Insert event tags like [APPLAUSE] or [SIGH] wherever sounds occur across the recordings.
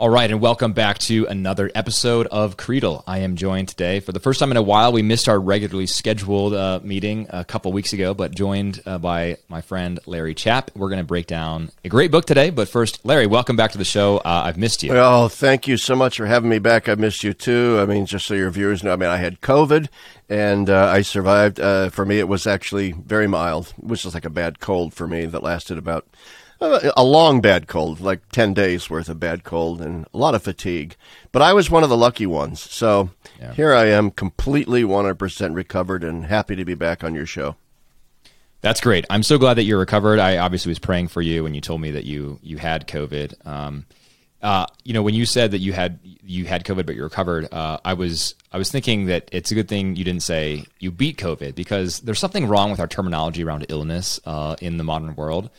All right, and welcome back to another episode of Creedle. I am joined today for the first time in a while. We missed our regularly scheduled uh, meeting a couple weeks ago, but joined uh, by my friend Larry Chapp. We're going to break down a great book today. But first, Larry, welcome back to the show. Uh, I've missed you. Well, thank you so much for having me back. I missed you too. I mean, just so your viewers know, I mean, I had COVID and uh, I survived. Uh, for me, it was actually very mild, which is like a bad cold for me that lasted about a long bad cold, like 10 days worth of bad cold and a lot of fatigue. But I was one of the lucky ones. So yeah. here I am, completely 100% recovered and happy to be back on your show. That's great. I'm so glad that you're recovered. I obviously was praying for you when you told me that you you had COVID. Um, uh, you know, when you said that you had you had COVID but you recovered, uh, I was I was thinking that it's a good thing you didn't say you beat COVID because there's something wrong with our terminology around illness uh, in the modern world.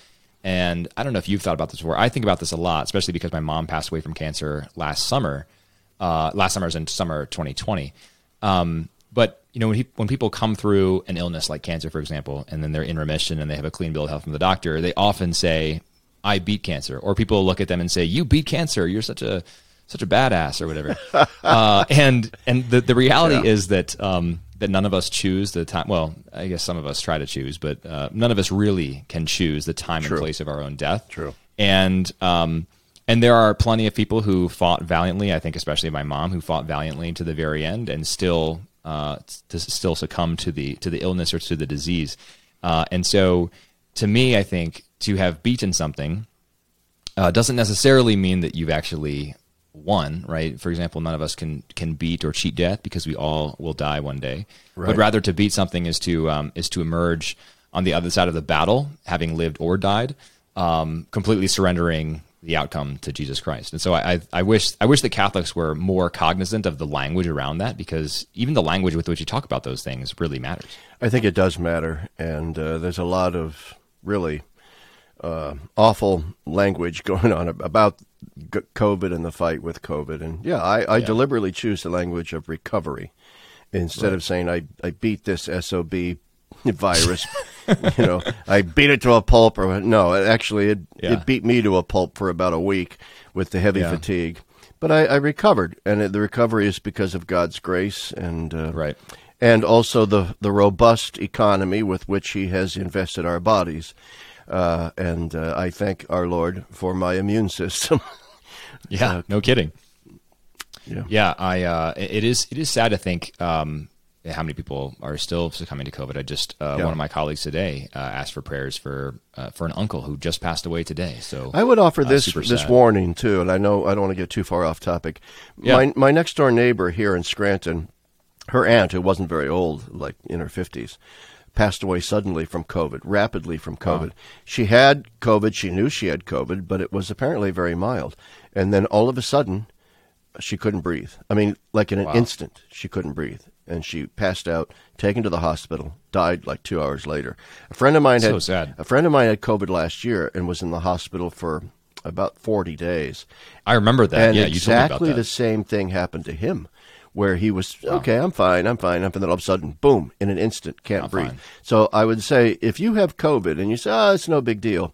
And I don't know if you've thought about this before. I think about this a lot, especially because my mom passed away from cancer last summer. Uh, last summer was in summer 2020. Um, but you know, when, he, when people come through an illness like cancer, for example, and then they're in remission and they have a clean bill of health from the doctor, they often say, "I beat cancer," or people look at them and say, "You beat cancer. You're such a such a badass," or whatever. [LAUGHS] uh, and and the the reality yeah. is that um, that none of us choose the time. Well, I guess some of us try to choose, but uh, none of us really can choose the time True. and place of our own death. True. And um, and there are plenty of people who fought valiantly. I think, especially my mom, who fought valiantly to the very end, and still uh, to still succumb to the to the illness or to the disease. Uh, and so, to me, I think to have beaten something uh, doesn't necessarily mean that you've actually one, right? For example, none of us can can beat or cheat death because we all will die one day. Right. But rather, to beat something is to um, is to emerge on the other side of the battle, having lived or died, um, completely surrendering the outcome to Jesus Christ. And so I, I, I wish I wish that Catholics were more cognizant of the language around that because even the language with which you talk about those things really matters. I think it does matter, and uh, there's a lot of really uh, awful language [LAUGHS] going on about COVID and the fight with COVID. And yeah, I, I yeah. deliberately choose the language of recovery instead right. of saying I, I beat this SOB [LAUGHS] virus. [LAUGHS] you know, I beat it to a pulp. Or no, actually, it yeah. it beat me to a pulp for about a week with the heavy yeah. fatigue. But I, I recovered, and the recovery is because of God's grace and uh, right, and also the the robust economy with which He has invested our bodies. Uh, and uh, I thank our Lord for my immune system. [LAUGHS] yeah, uh, no kidding. Yeah, yeah. I uh, it is it is sad to think um, how many people are still succumbing to COVID. I just uh, yeah. one of my colleagues today uh, asked for prayers for for an uncle who just passed away today. So I would offer this this warning too, and I know I don't want to get too far off topic. Yeah. My my next door neighbor here in Scranton, her aunt who wasn't very old, like in her fifties passed away suddenly from COVID, rapidly from COVID. She had COVID. She knew she had COVID, but it was apparently very mild. And then all of a sudden, she couldn't breathe. I mean, like in an wow. instant, she couldn't breathe. And she passed out, taken to the hospital, died like two hours later. A friend of mine so had sad. a friend of mine had COVID last year and was in the hospital for about forty days. I remember that. And yeah, exactly the same thing happened to him where he was okay, I'm fine, I'm fine, I'm fine. and then all of a sudden, boom, in an instant, can't I'm breathe. Fine. So I would say if you have COVID and you say, oh, it's no big deal,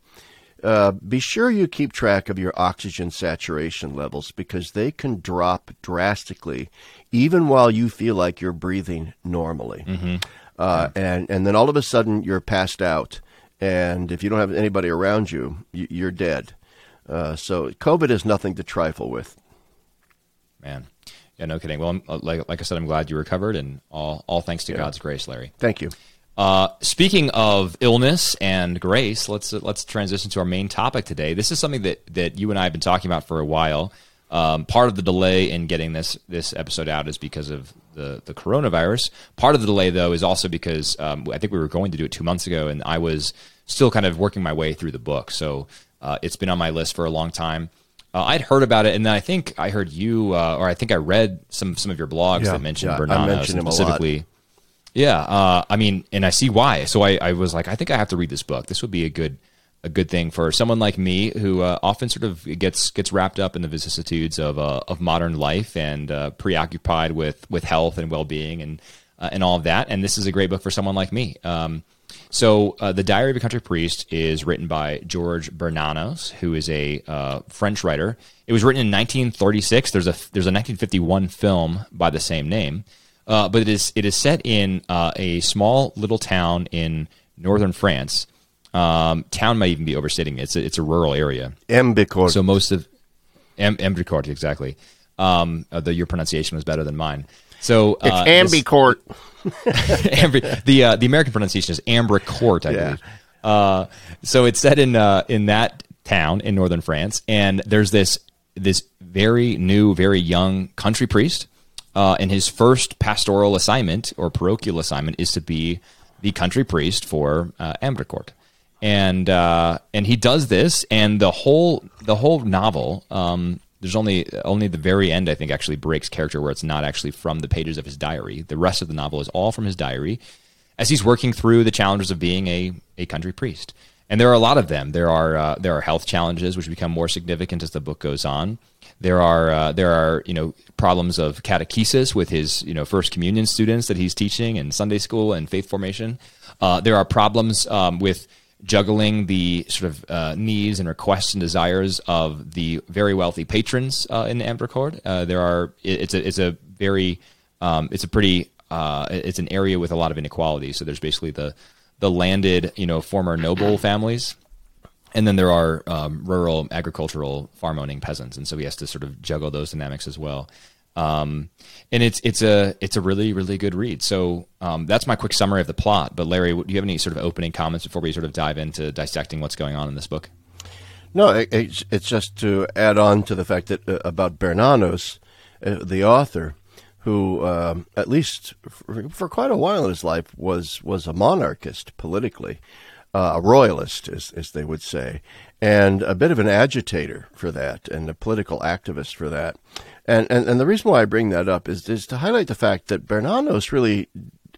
uh, be sure you keep track of your oxygen saturation levels because they can drop drastically, even while you feel like you're breathing normally. Mm-hmm. Uh, yeah. and and then all of a sudden you're passed out, and if you don't have anybody around you, you are dead. Uh, so COVID is nothing to trifle with. Man. Yeah, no kidding. Well, uh, like, like I said, I'm glad you recovered, and all all thanks to yeah. God's grace, Larry. Thank you. Uh, speaking of illness and grace, let's uh, let's transition to our main topic today. This is something that that you and I have been talking about for a while. Um, part of the delay in getting this this episode out is because of the the coronavirus. Part of the delay, though, is also because um, I think we were going to do it two months ago, and I was still kind of working my way through the book. So uh, it's been on my list for a long time. Uh, I'd heard about it, and then I think I heard you, uh, or I think I read some some of your blogs yeah, that mentioned yeah, Bernanos specifically. Yeah, uh, I mean, and I see why. So I, I, was like, I think I have to read this book. This would be a good a good thing for someone like me who uh, often sort of gets gets wrapped up in the vicissitudes of uh, of modern life and uh, preoccupied with with health and well being and and all of that. And this is a great book for someone like me. Um, So, uh, the Diary of a Country Priest is written by George Bernanos, who is a uh, French writer. It was written in 1936. There's a there's a 1951 film by the same name, uh, but it is it is set in uh, a small little town in northern France. Um, town might even be overstating it. It's a, it's a rural area. Ambicourt. So most of Am- exactly. Um, although your pronunciation was better than mine. So uh, it's Ambicourt. [LAUGHS] Ambri- the uh, the American pronunciation is Ambricourt, I Yeah. believe. Uh, so it's set in uh, in that town in northern France, and there's this this very new, very young country priest, uh, and his first pastoral assignment or parochial assignment is to be the country priest for uh, Ambricourt. And uh, and he does this, and the whole the whole novel. Um, there's only only the very end I think actually breaks character where it's not actually from the pages of his diary. The rest of the novel is all from his diary as he's working through the challenges of being a, a country priest. And there are a lot of them. There are uh, there are health challenges which become more significant as the book goes on. There are uh, there are you know problems of catechesis with his you know first communion students that he's teaching in Sunday school and faith formation. Uh, there are problems um, with juggling the sort of uh, needs and requests and desires of the very wealthy patrons uh, in Ambricourt. Uh, there are it- it's a it's a very um, it's a pretty uh, it's an area with a lot of inequality. So there's basically the the landed you know former noble [CLEARS THROAT] families, and then there are um, rural agricultural farm owning peasants, and so he has to sort of juggle those dynamics as well. Um, and it's it's a it's a really really good read. So um, that's my quick summary of the plot. But Larry, do you have any sort of opening comments before we sort of dive into dissecting what's going on in this book? No, it, it's, it's just to add on to the fact that uh, about Bernanos, uh, the author, who um, at least for, for quite a while in his life was was a monarchist politically, uh, a royalist, as, as they would say, and a bit of an agitator for that, and a political activist for that. And and, and the reason why I bring that up is is to highlight the fact that Bernanos really.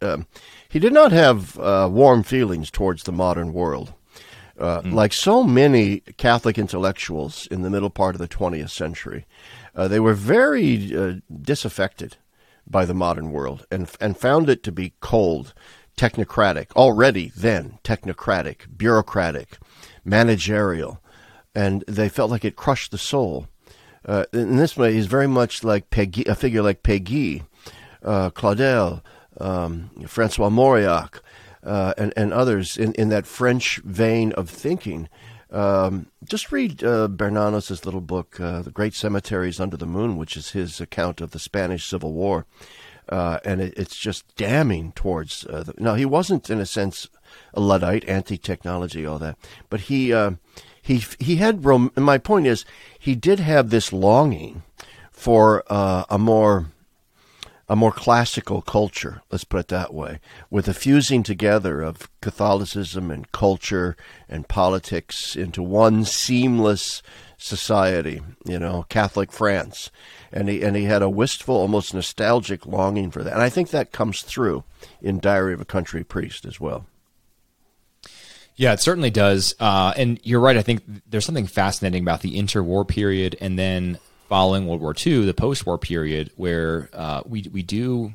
Um, he did not have uh, warm feelings towards the modern world. Uh, Like so many Catholic intellectuals in the middle part of the 20th century, uh, they were very uh, disaffected by the modern world and and found it to be cold, technocratic. Already then technocratic, bureaucratic, managerial, and they felt like it crushed the soul. Uh, in this way, he's very much like Péguy, a figure like Péguy, uh, Claudel, um, Francois Mauriac, uh, and, and others in, in that French vein of thinking. Um, just read uh, Bernanos' little book, uh, The Great Cemeteries Under the Moon, which is his account of the Spanish Civil War. Uh, and it, it's just damning towards. Uh, the, no, he wasn't, in a sense, a Luddite, anti technology, all that. But he, uh, he, he had, rom- and my point is, he did have this longing for uh, a more a more classical culture, let's put it that way, with a fusing together of Catholicism and culture and politics into one seamless society, you know, Catholic France. And he and he had a wistful, almost nostalgic longing for that. And I think that comes through in Diary of a Country Priest as well. Yeah, it certainly does. Uh, and you're right. I think there's something fascinating about the interwar period and then following World War II, the post-war period, where uh, we we do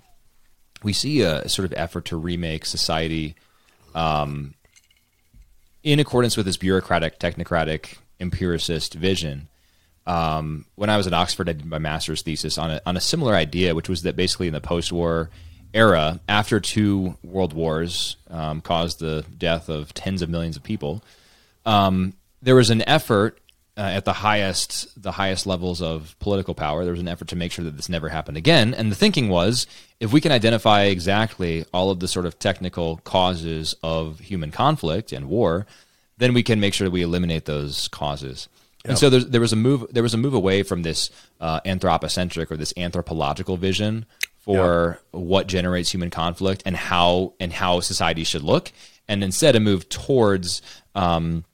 we see a sort of effort to remake society um, in accordance with this bureaucratic, technocratic, empiricist vision. Um, when I was at Oxford, I did my master's thesis on a, on a similar idea, which was that basically in the post-war era, after two world wars um, caused the death of tens of millions of people, um, there was an effort uh, at the highest the highest levels of political power. There was an effort to make sure that this never happened again. And the thinking was, if we can identify exactly all of the sort of technical causes of human conflict and war, then we can make sure that we eliminate those causes. And so there's, there was a move. There was a move away from this uh, anthropocentric or this anthropological vision for what generates human conflict and how and how society should look, and instead a move towards um,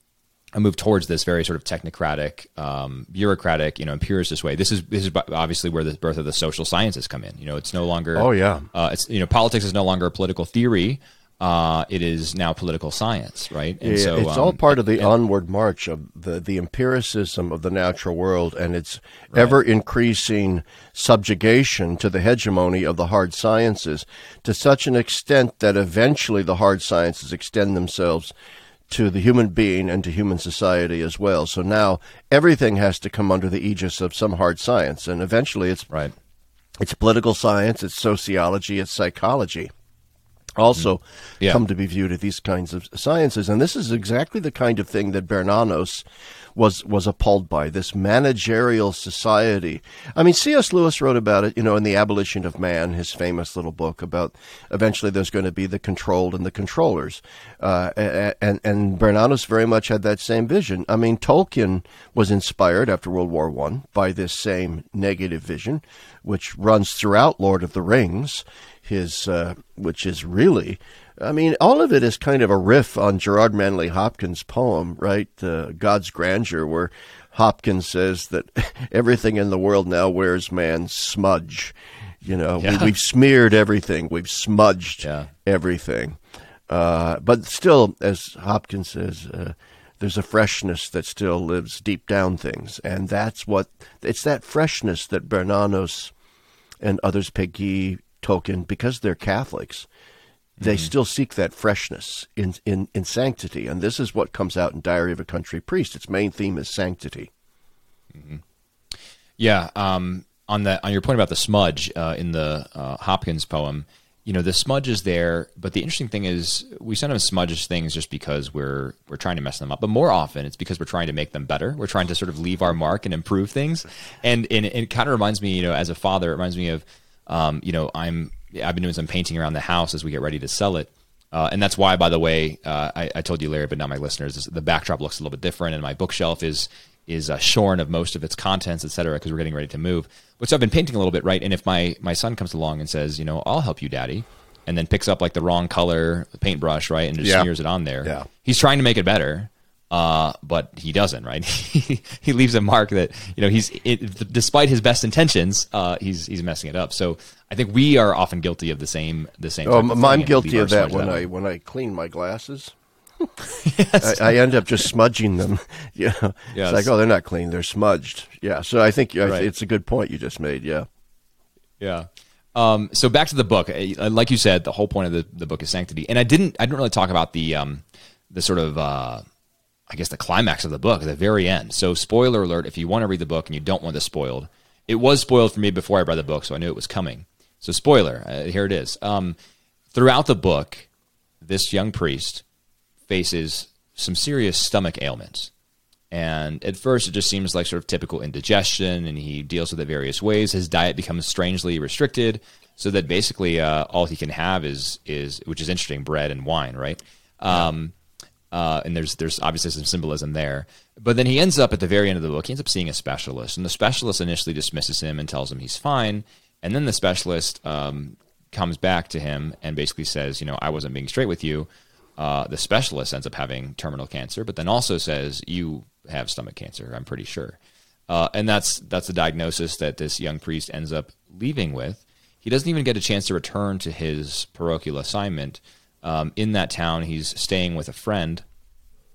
a move towards this very sort of technocratic, um, bureaucratic, you know, empiricist way. This is this is obviously where the birth of the social sciences come in. You know, it's no longer Oh, yeah. uh, it's you know politics is no longer a political theory. Uh, it is now political science, right? And yeah, so, it's um, all part of the and, onward march of the, the empiricism of the natural world and its right. ever increasing subjugation to the hegemony of the hard sciences to such an extent that eventually the hard sciences extend themselves to the human being and to human society as well. So now everything has to come under the aegis of some hard science, and eventually it's right. It's political science, it's sociology, it's psychology also mm. yeah. come to be viewed as these kinds of sciences. And this is exactly the kind of thing that Bernanos was was appalled by this managerial society. I mean, C.S. Lewis wrote about it, you know, in The Abolition of Man, his famous little book about eventually there's going to be the controlled and the controllers. Uh, and and Bernanos very much had that same vision. I mean, Tolkien was inspired after World War One by this same negative vision, which runs throughout Lord of the Rings his, uh, which is really, I mean, all of it is kind of a riff on Gerard Manley Hopkins' poem, right? Uh, God's Grandeur, where Hopkins says that [LAUGHS] everything in the world now wears man's smudge. You know, yeah. we, have smeared everything, we've smudged yeah. everything. Uh, but still, as Hopkins says, uh, there's a freshness that still lives deep down things, and that's what it's that freshness that Bernanos and others, Péguy, Tolkien, because they're Catholics, they mm-hmm. still seek that freshness in, in, in sanctity. And this is what comes out in Diary of a Country Priest. Its main theme is sanctity. Mm-hmm. Yeah. Um, on the on your point about the smudge uh, in the uh, Hopkins poem, you know the smudge is there, but the interesting thing is we sometimes smudge things just because we're we're trying to mess them up. But more often, it's because we're trying to make them better. We're trying to sort of leave our mark and improve things. And, and it kind of reminds me, you know, as a father, it reminds me of um, you know, I'm I've been doing some painting around the house as we get ready to sell it. Uh, and that's why, by the way, uh, I, I, told you, Larry, but not my listeners, the backdrop looks a little bit different, and my bookshelf is is uh, shorn of most of its contents, et cetera, because we're getting ready to move. But so I've been painting a little bit, right? And if my my son comes along and says, you know, I'll help you, Daddy, and then picks up like the wrong color paintbrush, right, and just yeah. smears it on there, yeah. he's trying to make it better uh, but he doesn't, right? [LAUGHS] he leaves a mark that you know he's it, despite his best intentions, uh, he's he's messing it up. So I think we are often guilty of the same the same. Oh, I'm guilty of that when that I when I clean my glasses. [LAUGHS] yes. I, I, end up just smudging them. [LAUGHS] yeah, yes. it's like oh, they're not clean; they're smudged. Yeah, so I think right. it's a good point you just made. Yeah, yeah. Um, so back to the book. Like you said, the whole point of the, the book is sanctity, and I didn't I didn't really talk about the um, the sort of uh, I guess, the climax of the book at the very end. So, spoiler alert if you want to read the book and you don't want this spoiled, it was spoiled for me before I read the book, so I knew it was coming. So, spoiler, uh, here it is. Um, throughout the book, this young priest faces some serious stomach ailments. And at first, it just seems like sort of typical indigestion, and he deals with it various ways. His diet becomes strangely restricted, so that basically uh, all he can have is is which is interesting, bread and wine, right? Um, uh, and there's there's obviously some symbolism there. But then he ends up at the very end of the book. He ends up seeing a specialist, and the specialist initially dismisses him and tells him he's fine. And then the specialist um, comes back to him and basically says, you know, I wasn't being straight with you. Uh, the specialist ends up having terminal cancer, but then also says you have stomach cancer. I'm pretty sure, uh, and that's that's the diagnosis that this young priest ends up leaving with. He doesn't even get a chance to return to his parochial assignment um, in that town. He's staying with a friend.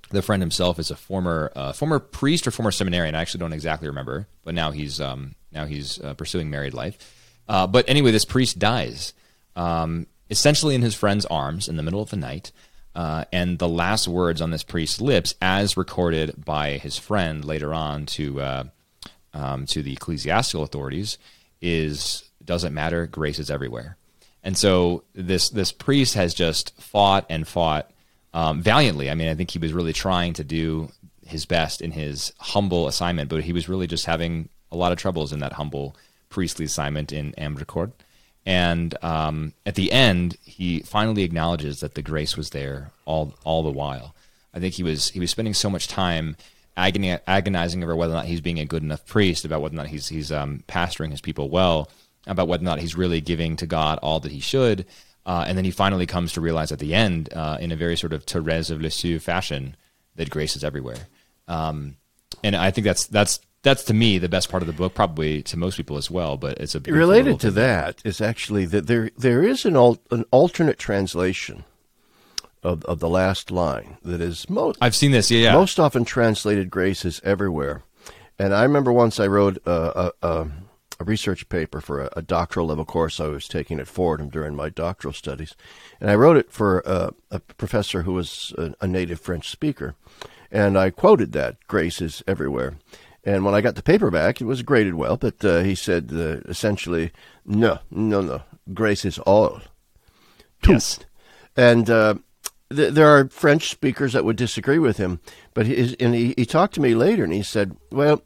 The friend himself is a former uh, former priest or former seminarian. I actually don't exactly remember, but now he's um, now he's uh, pursuing married life. Uh, but anyway, this priest dies um, essentially in his friend's arms in the middle of the night. Uh, and the last words on this priest's lips, as recorded by his friend later on to uh, um, to the ecclesiastical authorities, is "Doesn't matter. Grace is everywhere." And so this this priest has just fought and fought um, valiantly. I mean, I think he was really trying to do his best in his humble assignment, but he was really just having a lot of troubles in that humble priestly assignment in Ambricourt. And um, at the end, he finally acknowledges that the grace was there all all the while. I think he was he was spending so much time agonizing over whether or not he's being a good enough priest, about whether or not he's he's um, pastoring his people well, about whether or not he's really giving to God all that he should. Uh, and then he finally comes to realize at the end, uh, in a very sort of Therese of Lisieux fashion, that grace is everywhere. Um, and I think that's that's that's to me the best part of the book, probably to most people as well. But it's a related to that is actually that there there is an al- an alternate translation of, of the last line that is most I've seen this. Yeah, yeah. most often translated grace is everywhere. And I remember once I wrote a, a, a, a research paper for a, a, doctoral level course I was taking at Fordham during my doctoral studies, and I wrote it for a, a professor who was a, a native French speaker, and I quoted that grace is everywhere. And when I got the paper back, it was graded well, but uh, he said uh, essentially, no, no, no, grace is all. Yes. And uh, th- there are French speakers that would disagree with him, but he, and he, he talked to me later and he said, well,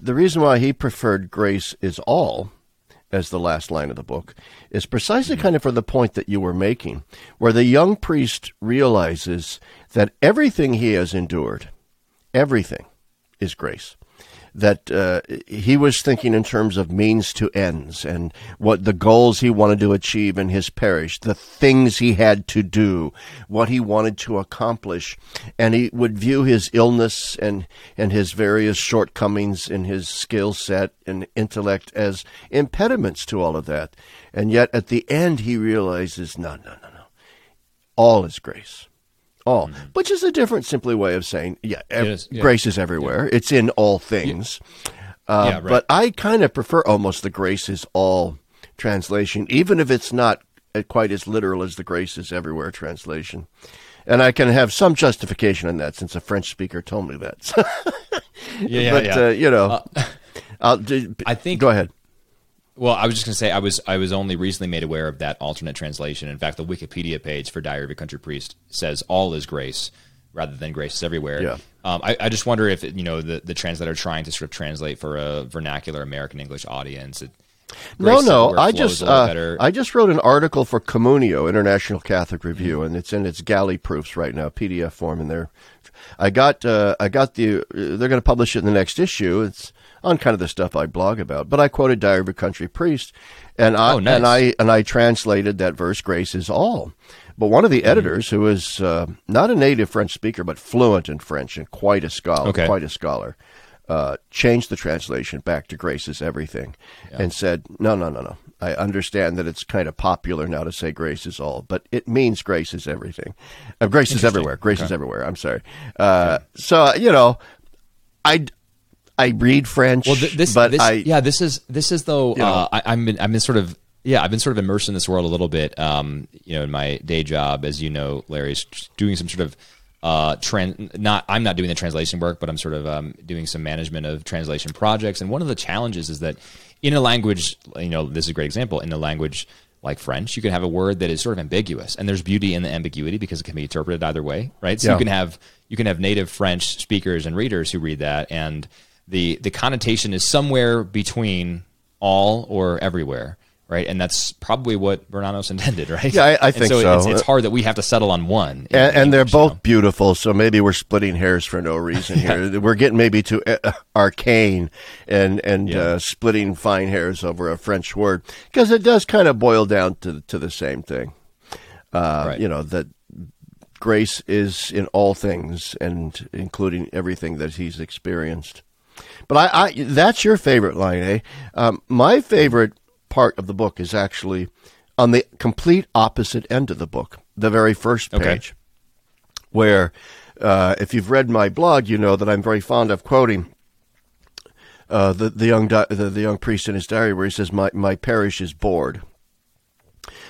the reason why he preferred grace is all as the last line of the book is precisely mm-hmm. kind of for the point that you were making, where the young priest realizes that everything he has endured, everything is grace that uh, he was thinking in terms of means to ends and what the goals he wanted to achieve in his parish, the things he had to do, what he wanted to accomplish, and he would view his illness and and his various shortcomings in his skill set and intellect as impediments to all of that. And yet at the end he realizes, no, no, no, no. All is grace all, mm-hmm. which is a different, simply way of saying, yeah, ev- yeah. grace is everywhere. Yeah. It's in all things. Yeah. Uh, right. But I kind of prefer almost the grace is all translation, even if it's not quite as literal as the grace is everywhere translation. And I can have some justification in that since a French speaker told me that. [LAUGHS] yeah, but, yeah. Uh, you know, uh, do, I think. Go ahead. Well, I was just going to say I was I was only recently made aware of that alternate translation. In fact, the Wikipedia page for Diary of a Country Priest says all is grace rather than grace is everywhere. Yeah. Um, I, I, just wonder if you know the the translator trying to sort of translate for a vernacular American English audience. It, no, no. I just uh, I just wrote an article for Communio, International Catholic Review, mm-hmm. and it's in its galley proofs right now, PDF form, and there. I got uh, I got the they're going to publish it in the next issue. It's on kind of the stuff I blog about. But I quoted Diary of a Country Priest, and I oh, nice. and I and I translated that verse, "Grace is all." But one of the mm-hmm. editors, who is uh, not a native French speaker but fluent in French and quite a scholar, okay. quite a scholar, uh, changed the translation back to "Grace is everything," yeah. and said, "No, no, no, no. I understand that it's kind of popular now to say grace is all, but it means grace is everything. Uh, grace is everywhere. Grace okay. is everywhere. I'm sorry. Uh, So you know, I I read French. Well, th- this, but this, I yeah, this is this is though. You know, uh, I, I'm been, I've been sort of yeah, I've been sort of immersed in this world a little bit. Um, you know, in my day job, as you know, Larry's doing some sort of uh, trans. Not I'm not doing the translation work, but I'm sort of um, doing some management of translation projects. And one of the challenges is that in a language, you know, this is a great example. In a language like French, you can have a word that is sort of ambiguous, and there's beauty in the ambiguity because it can be interpreted either way, right? So yeah. you can have you can have native French speakers and readers who read that and the the connotation is somewhere between all or everywhere right? And that's probably what Bernanos [LAUGHS] intended, right? Yeah, I, I think so. so. It's, it's, hard that we have to settle on one. And, and they're both know? beautiful, so maybe we're splitting hairs for no reason [LAUGHS] here. we're getting maybe too uh, arcane and and yeah. uh, splitting fine hairs over a French word because it does kind of boil down to to the same thing. Uh, right. You know that grace is in all things and including everything that he's experienced. But I, I that's your favorite line, eh? Um, my favorite part of the book is actually on the complete opposite end of the book, the very first page, okay. where uh, if you've read my blog, you know that I'm very fond of quoting uh, the the young di- the, the young priest in his diary, where he says, "My my parish is bored,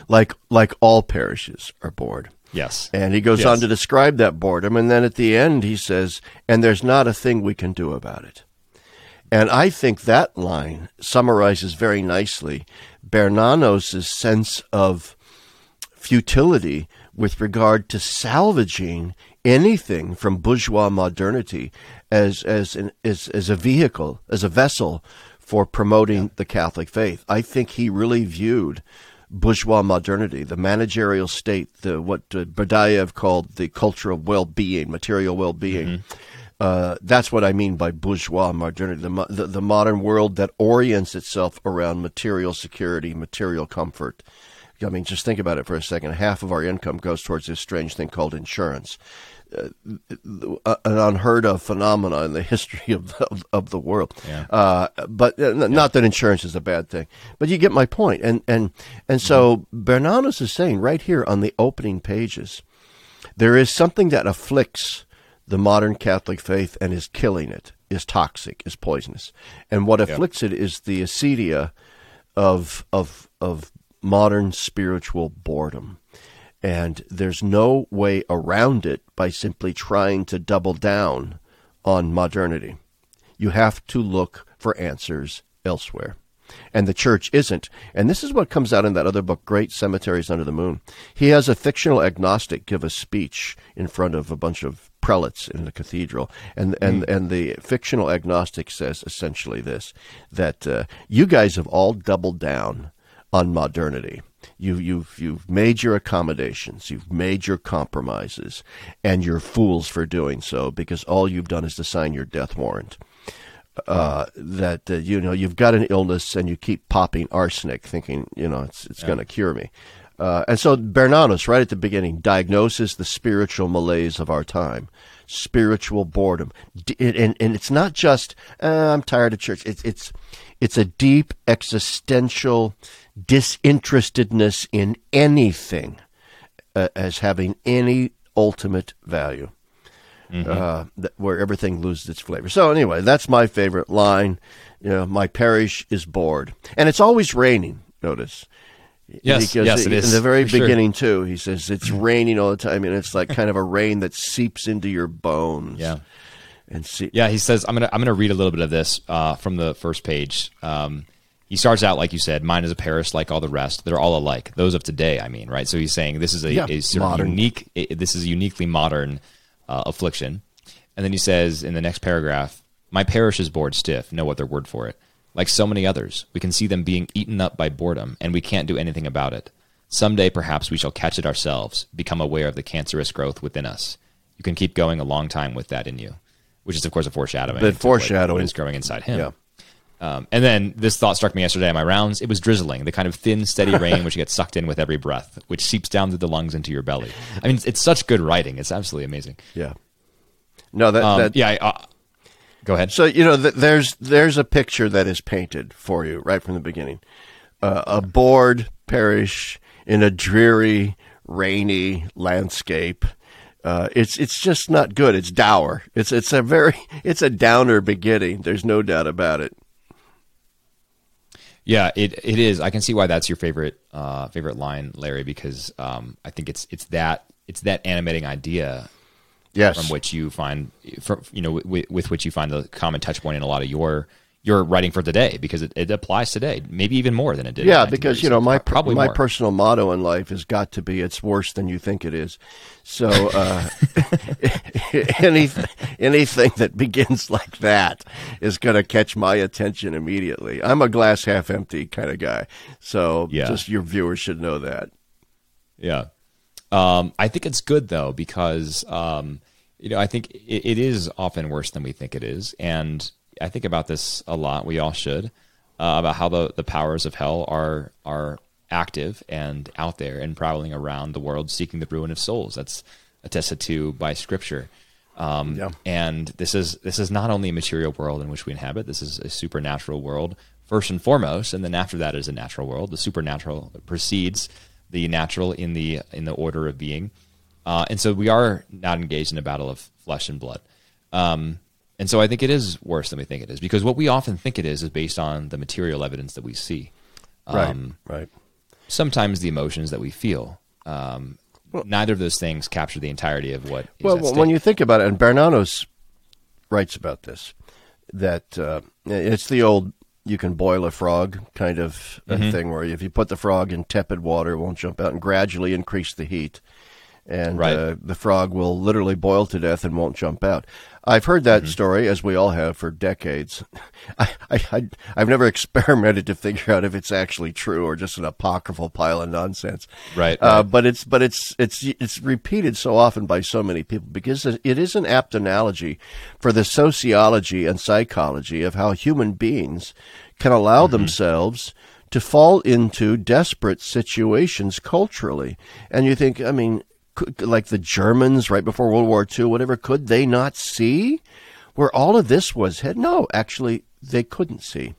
like like all parishes are bored." Yes. And he goes yes. on to describe that boredom, and then at the end he says, "And there's not a thing we can do about it." And I think that line summarizes very nicely Bernanos' sense of futility with regard to salvaging anything from bourgeois modernity as as an, as, as a vehicle, as a vessel for promoting yeah. the Catholic faith. I think he really viewed bourgeois modernity, the managerial state, the what uh, called the culture of well-being, material well-being. Mm-hmm uh, that's what I mean by bourgeois modernity, the, the, the modern world that orients itself around material security, material comfort. I mean, just think about it for a second. Half of our income goes towards this strange thing called insurance. Uh, an unheard of phenomenon in the [LAUGHS] history of the, of, the world. Yeah. Uh, but uh, not that insurance is a bad thing, but you get my point. And and and so mm-hmm. Bernanos is saying right here on the opening pages there is something that afflicts the modern Catholic faith and is killing it, is toxic, is poisonous. And what afflicts it is the acedia of of of modern spiritual boredom. And there's no way around it by simply trying to double down on modernity. You have to look for answers elsewhere. And the church isn't. And this is what comes out in that other book, Great Cemeteries Under the Moon. He has a fictional agnostic give a speech in front of a bunch of prelates in the cathedral. And, and, mm. and the fictional agnostic says essentially this that uh, you guys have all doubled down on modernity. You, you've you've made your accommodations, you've made your compromises, and you're fools for doing so because all you've done is to sign your death warrant. Uh, that uh, you know you've got an illness and you keep popping arsenic, thinking you know it's it's yeah. going to cure me. Uh, and so Bernanos, right at the beginning, diagnoses the spiritual malaise of our time, spiritual boredom, and, and it's not just uh, I'm tired of church. It's it's it's a deep existential disinterestedness in anything uh, as having any ultimate value, mm-hmm. uh, that, where everything loses its flavor. So anyway, that's my favorite line. You know, my parish is bored, and it's always raining. Notice. Yes, because yes, it is. In the very beginning, sure. too, he says it's raining all the time, and it's like kind of a rain that seeps into your bones. Yeah, and see. Yeah, he says I'm gonna I'm gonna read a little bit of this uh, from the first page. Um, he starts out like you said, mine is a parish like all the rest. They're all alike. Those of today, I mean, right? So he's saying this is a, yeah, a sort of unique. A, this is uniquely modern uh, affliction. And then he says in the next paragraph, "My parish is bored stiff. No other word for it. Like so many others, we can see them being eaten up by boredom, and we can't do anything about it. Someday, perhaps, we shall catch it ourselves, become aware of the cancerous growth within us. You can keep going a long time with that in you." Which is, of course, a foreshadowing. The foreshadowing what is growing inside him. Yeah. Um, and then this thought struck me yesterday on my rounds. It was drizzling, the kind of thin, steady [LAUGHS] rain which gets sucked in with every breath, which seeps down through the lungs into your belly. I mean, it's, it's such good writing. It's absolutely amazing. Yeah. No, that, um, that yeah. Uh, go ahead. So you know, th- there's there's a picture that is painted for you right from the beginning. Uh, a bored parish in a dreary, rainy landscape. Uh, it's it's just not good. It's dour. It's it's a very [LAUGHS] it's a downer beginning. There's no doubt about it. Yeah, it it is. I can see why that's your favorite uh, favorite line, Larry, because um, I think it's it's that it's that animating idea. Yes. From which you find, from, you know, with, with which you find the common touch point in a lot of your your writing for today because it, it applies today, maybe even more than it did. Yeah, because you know my probably my more. personal motto in life has got to be "It's worse than you think it is." So uh, [LAUGHS] anything anything that begins like that is going to catch my attention immediately. I'm a glass half empty kind of guy, so yeah. just your viewers should know that. Yeah, um, I think it's good though because. Um, you know, I think it, it is often worse than we think it is, and I think about this a lot. We all should uh, about how the, the powers of hell are are active and out there and prowling around the world, seeking the ruin of souls. That's attested to by Scripture. Um, yeah. And this is this is not only a material world in which we inhabit. This is a supernatural world first and foremost, and then after that is a natural world. The supernatural precedes the natural in the in the order of being, uh, and so we are not engaged in a battle of flesh and blood. Um, and so I think it is worse than we think it is because what we often think it is is based on the material evidence that we see. Um, right. Right. Sometimes the emotions that we feel. Um, well, neither of those things capture the entirety of what. well, when you think about it, and Bernanos writes about this, that uh, it's the old you can boil a frog kind of mm-hmm. thing where if you put the frog in tepid water, it won't jump out, and gradually increase the heat and right. uh, the frog will literally boil to death and won't jump out. I've heard that mm-hmm. story, as we all have, for decades. [LAUGHS] I, I, I, have never [LAUGHS] experimented to figure out if it's actually true or just an apocryphal pile of nonsense. Right. Uh, right. but it's but it's it's it's repeated so often by so many people because it is an apt analogy for the sociology and psychology of how human beings can allow mm-hmm. themselves to fall into desperate situations culturally. And you think, I mean, could, like the Germans right before World War II, whatever, could they not see where all of this was head? No, actually, they couldn't see.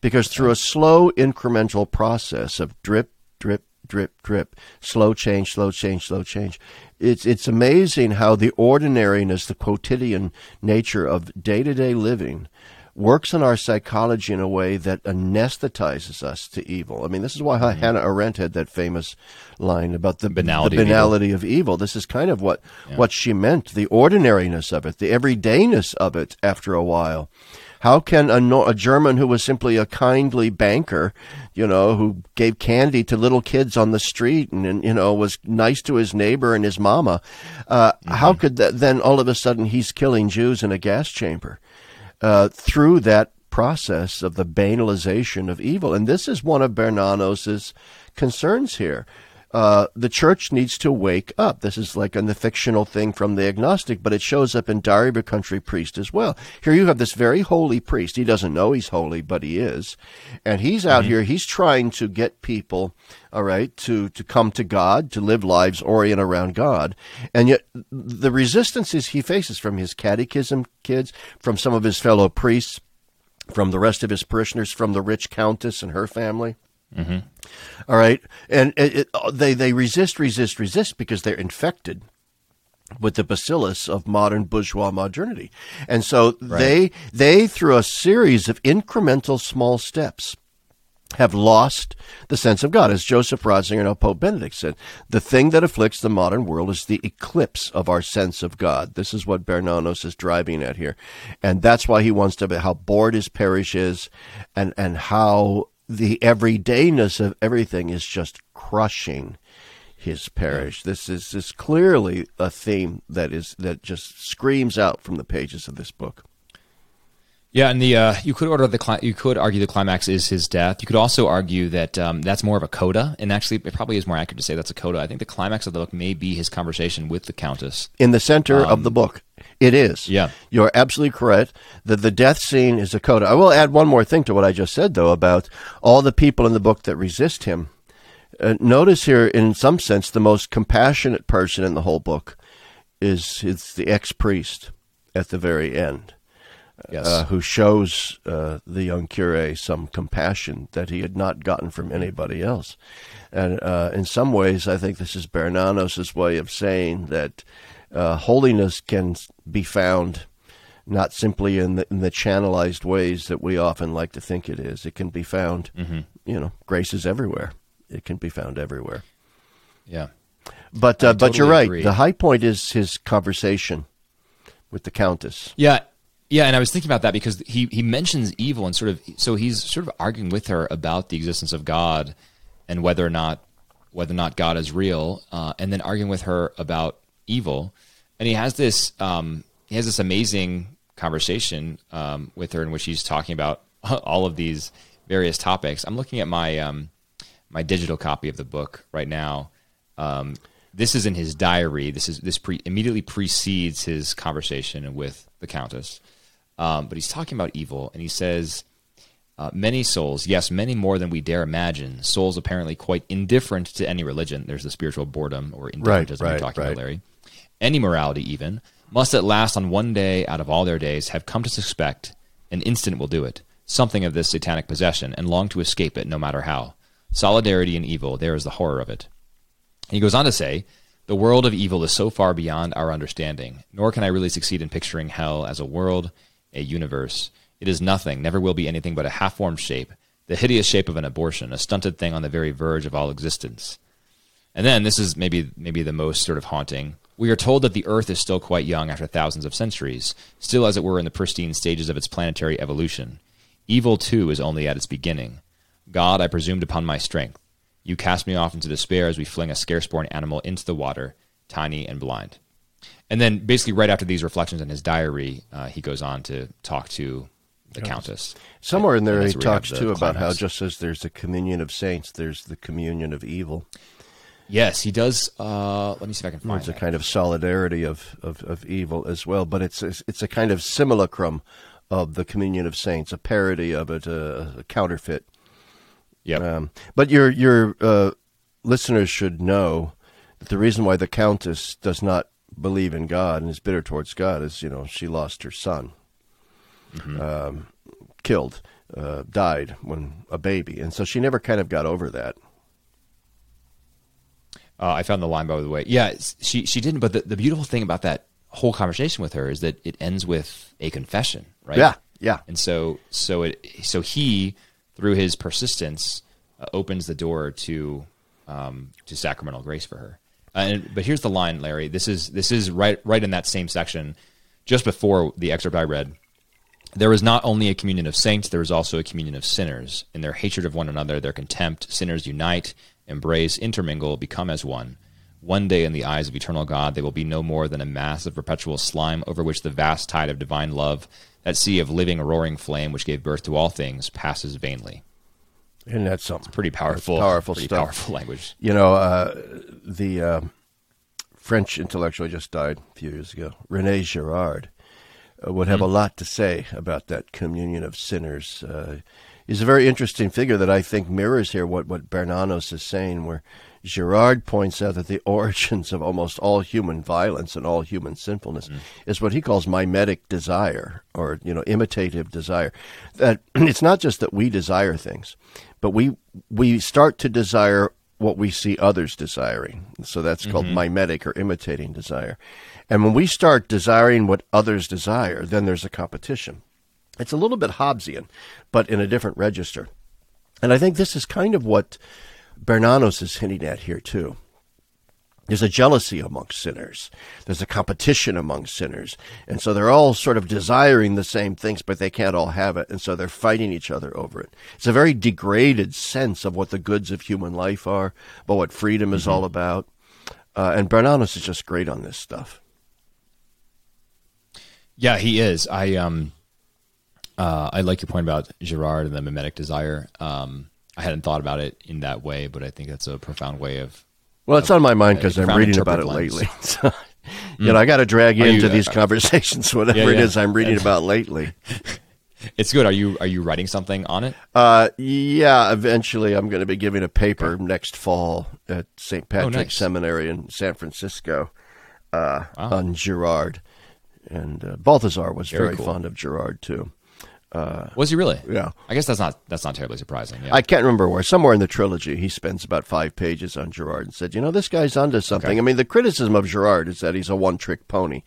Because through a slow incremental process of drip, drip, drip, drip. Slow change, slow change, slow change. It's it's amazing how the ordinariness, the quotidian nature of day to day living works on our psychology in a way that anesthetizes us to evil. I mean, this is why mm-hmm. Hannah Arendt had that famous line about the banality, the banality of, evil. of, evil. This is kind of what, yeah. what she meant, the ordinariness of it, the everydayness of it after a while. How can a, a German who was simply a kindly banker, you know, who gave candy to little kids on the street and, and you know, was nice to his neighbor and his mama, uh, mm-hmm. how could that, then all of a sudden he's killing Jews in a gas chamber? Uh, through that process of the banalization of evil. And this is one of Bernanos's concerns here. Uh, the church needs to wake up. This is like a fictional thing from the agnostic, but it shows up in Diary of a Country Priest as well. Here you have this very holy priest. He doesn't know he's holy, but he is. And he's out mm-hmm. here, he's trying to get people, all right, to, to come to God, to live lives oriented around God. And yet the resistances he faces from his catechism kids, from some of his fellow priests, from the rest of his parishioners, from the rich countess and her family, Mm-hmm. All right, and it, it, they they resist, resist, resist because they're infected with the bacillus of modern bourgeois modernity, and so right. they they through a series of incremental small steps have lost the sense of God. As Joseph Ratzinger and Pope Benedict said, the thing that afflicts the modern world is the eclipse of our sense of God. This is what Bernanos is driving at here. And that's why he wants to be how bored his parish is and, and how the everydayness of everything is just crushing his parish. This is, is clearly a theme that is that just screams out from the pages of this book. Yeah, and the uh, you could order the you could argue the climax is his death. You could also argue that um, that's more of a coda, and actually, it probably is more accurate to say that's a coda. I think the climax of the book may be his conversation with the countess in the center um, of the book. It is. Yeah, you're absolutely correct. That the death scene is a coda. I will add one more thing to what I just said, though, about all the people in the book that resist him. Uh, notice here, in some sense, the most compassionate person in the whole book is is the ex priest at the very end yes. uh, who shows uh, the young cure some compassion that he had not gotten from anybody else. And uh, in some ways, I think this is Bernanos' way of saying that uh, holiness can be found not simply in the, in the channelized ways that we often like to think it is. It can be found, mm-hmm. you know, grace is everywhere. It can be found everywhere. Yeah. But uh, totally but you're right. Agree. The high point is his conversation with the countess. Yeah, yeah, and I was thinking about that because he he mentions evil and sort of so he's sort of arguing with her about the existence of God and whether or not whether or not God is real, uh, and then arguing with her about evil. And he has this um, he has this amazing conversation um, with her in which he's talking about [LAUGHS] all of these various topics. I'm looking at my um, my digital copy of the book right now. Um, this is in his diary. This is this pre- immediately precedes his conversation with the countess. Um, but he's talking about evil, and he says, uh, many souls, yes, many more than we dare imagine, souls apparently quite indifferent to any religion. There's the spiritual boredom or indifferentism right, right, you're talking right. about, Larry. Any morality, even, must at last, on one day out of all their days, have come to suspect, an instant will do it, something of this satanic possession, and long to escape it no matter how. Solidarity in evil, there is the horror of it. And he goes on to say, the world of evil is so far beyond our understanding, nor can I really succeed in picturing hell as a world a universe. It is nothing, never will be anything but a half formed shape, the hideous shape of an abortion, a stunted thing on the very verge of all existence. And then this is maybe maybe the most sort of haunting. We are told that the Earth is still quite young after thousands of centuries, still as it were in the pristine stages of its planetary evolution. Evil too is only at its beginning. God, I presumed upon my strength. You cast me off into despair as we fling a scarce born animal into the water, tiny and blind. And then basically right after these reflections in his diary, uh, he goes on to talk to the countess. Somewhere in there, he talks too about how just as there's the communion of saints, there's the communion of evil. Yes, he does. Uh, let me see if I can find. It's a kind of solidarity of, of, of evil as well, but it's a, it's a kind of simulacrum of the communion of saints, a parody of it, a, a counterfeit. Yeah. Um, but your your uh, listeners should know that the reason why the countess does not believe in God and is bitter towards God is, you know, she lost her son, mm-hmm. um, killed, uh, died when a baby, and so she never kind of got over that. Uh, I found the line by the way. Yeah, she she didn't. But the, the beautiful thing about that whole conversation with her is that it ends with a confession, right? Yeah, yeah. And so so it so he through his persistence uh, opens the door to um, to sacramental grace for her. Uh, and, but here's the line, Larry. This is this is right right in that same section, just before the excerpt I read. There is not only a communion of saints, there is also a communion of sinners. In their hatred of one another, their contempt, sinners unite, embrace, intermingle, become as one. One day, in the eyes of eternal God, they will be no more than a mass of perpetual slime over which the vast tide of divine love, that sea of living, roaring flame which gave birth to all things, passes vainly. And that's something pretty powerful, That's powerful pretty stuff. powerful language. You know, uh, the uh, French intellectual just died a few years ago, Rene Girard, uh, would have a lot to say about that communion of sinners. Uh, he's a very interesting figure that I think mirrors here what, what Bernanos is saying, where Girard points out that the [LAUGHS] origins of almost all human violence and all human sinfulness is what he calls mimetic desire or you know imitative desire. That [CLEARS THROAT] it's not just that we desire things, but we we start to desire what we see others desiring. So that's called mm-hmm. mimetic or imitating desire. And when we start desiring what others desire, then there's a competition. It's a little bit Hobbesian, but in a different register. And I think this is kind of what Bernanos is hinting at here, too. There's a jealousy amongst sinners. There's a competition among sinners. And so they're all sort of desiring the same things, but they can't all have it. And so they're fighting each other over it. It's a very degraded sense of what the goods of human life are, but what freedom is all about. Uh, and Bernanos is just great on this stuff. Yeah, he is. I um, uh, I like your point about Girard and the mimetic desire. Um, I hadn't thought about it in that way, but I think that's a profound way of. Well, it's on my mind because uh, I'm reading about it lens. lately. [LAUGHS] So, you know, I got to drag you Are you- into these uh, conversations, [LAUGHS] whatever Yeah, yeah. is I'm reading about lately. [LAUGHS] It's good. Are you are you writing something on it? Uh, yeah, eventually I'm going to be giving a paper next fall at St. Patrick's Oh, nice. Seminary in San Francisco uh, on Girard. And uh, Balthasar was Very very, cool. fond of Girard, too. Was he really? Yeah. I guess that's not that's not terribly surprising. Yeah. I can't remember where. Somewhere in the trilogy, he spends about five pages on Girard and said, you know, this guy's onto something. Okay. I mean, the criticism of Girard is that he's a one trick pony.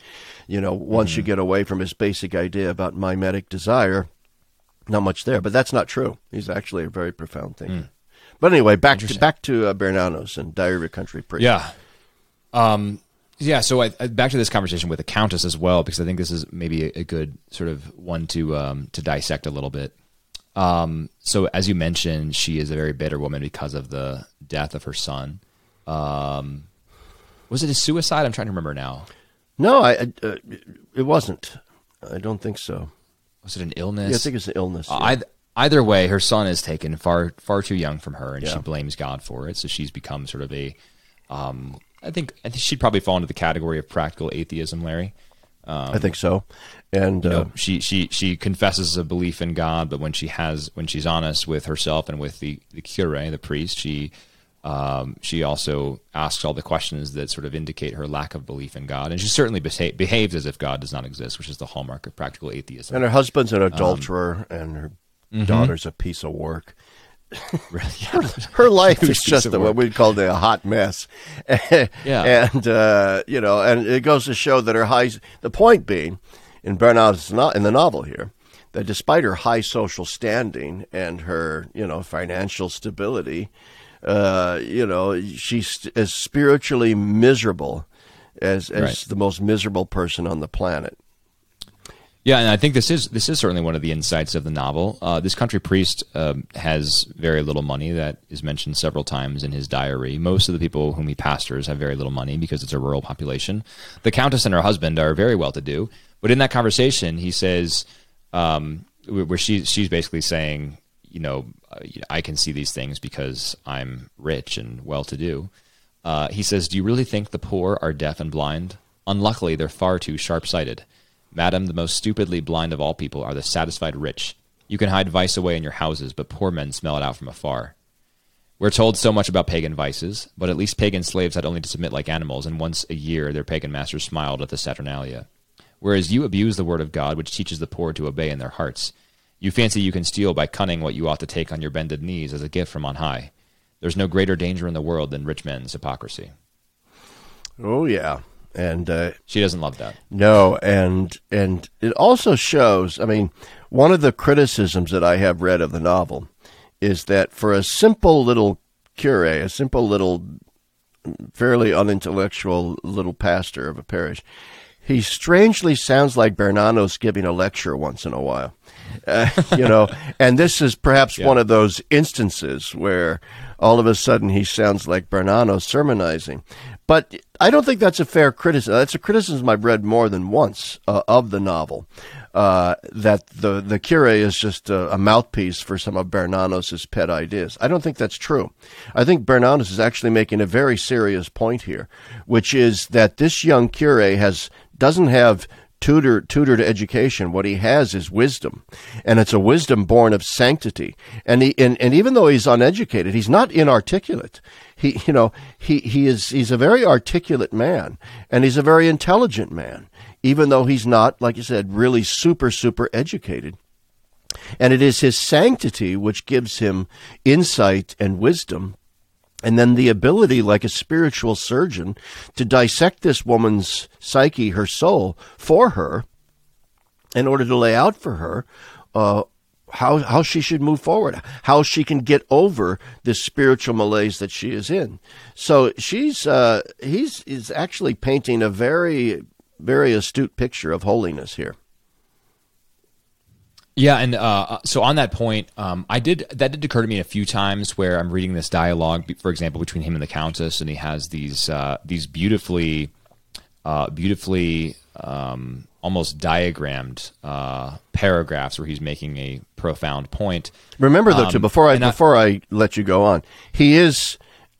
You know, once Mm-hmm. you get away from his basic idea about mimetic desire, not much there. But that's not true. He's actually a very profound thinker. Mm. But anyway, back to back to uh, Bernanos and Diary of a Country Priest. Yeah. Um, yeah. So I, I, back to this conversation with the Countess as well, because I think this is maybe a, a good sort of one to um, to dissect a little bit. Um, so as you mentioned, she is a very bitter woman because of the death of her son. Um, was it a suicide? I'm trying to remember now. No, I, I uh, it wasn't. I don't think so. Was it an illness? Yeah, I think it's an illness. Yeah. Either, either way, her son is taken far far too young from her, and she blames God for it. So she's become sort of a, um, I think I think she'd probably fall into the category of practical atheism, Larry. I think so. And You uh, she she she confesses a belief in God, but when she has when she's honest with herself and with the the cure, the priest, she um, she also asks all the questions that sort of indicate her lack of belief in God, and she certainly beha- behaves as if God does not exist, which is the hallmark of practical atheism. and her husband's Um, an adulterer, and her mm-hmm. daughter's a piece of work. [LAUGHS] Really, her life is just a, what we'd call a hot mess. [LAUGHS] Yeah. and uh, you know, and it goes to show that her high. The point being, in Bernanos' in the novel here, that despite her high social standing and her you know financial stability, uh, you know, she's as spiritually miserable as as Right. the most miserable person on the planet. Yeah, and I think this is this is certainly one of the insights of the novel. Uh, this country priest um, has very little money. That is mentioned several times in his diary. Most of the people whom he pastors have very little money because it's a rural population. The countess and her husband are very well to do. But in that conversation, he says, um, where she she's basically saying, you know, I can see these things because I'm rich and well to do. Uh, he says, Do you really think the poor are deaf and blind? Unluckily, they're far too sharp sighted. Madam, the most stupidly blind of all people are the satisfied rich. You can hide vice away in your houses, but poor men smell it out from afar. We're told so much about pagan vices, but at least pagan slaves had only to submit like animals, and once a year their pagan masters smiled at the Saturnalia. Whereas you abuse the word of God, which teaches the poor to obey in their hearts. You fancy you can steal by cunning what you ought to take on your bended knees as a gift from on high. There's no greater danger in the world than rich men's hypocrisy. Oh yeah, and uh, she doesn't love that. No, and and it also shows. I mean, one of the criticisms that I have read of the novel is that for a simple little cure, a simple little, fairly unintellectual little pastor of a parish, he strangely sounds like Bernanos giving a lecture once in a while. Uh, [LAUGHS] you know, and this is perhaps yeah. one of those instances where all of a sudden he sounds like Bernanos sermonizing. But I don't think that's a fair criticism. That's a criticism I've read more than once uh, of the novel. Uh, that the the cure is just a, a, mouthpiece for some of Bernanos' pet ideas. I don't think that's true. I think Bernanos is actually making a very serious point here, which is that this young cure has doesn't have tutor tutored education. What he has is wisdom, and it's a wisdom born of sanctity. And he and, and even though he's uneducated, he's not inarticulate. He you know he he is he's a very articulate man, and he's a very intelligent man, even though he's not like you said really super super educated. And it is his sanctity which gives him insight and wisdom and then the ability, like a spiritual surgeon, to dissect this woman's psyche, her soul, for her, in order to lay out for her uh, how how she should move forward, how she can get over this spiritual malaise that she is in. So she's uh, he's is actually painting a very very astute picture of holiness here. Yeah, and uh, so on that point, um, I did that did occur to me a few times where I'm reading this dialogue, for example, between him and the Countess, and he has these uh, these beautifully, uh, beautifully um, almost diagrammed uh, paragraphs where he's making a profound point. Remember though, um, too, before I before I, I let you go on, he is,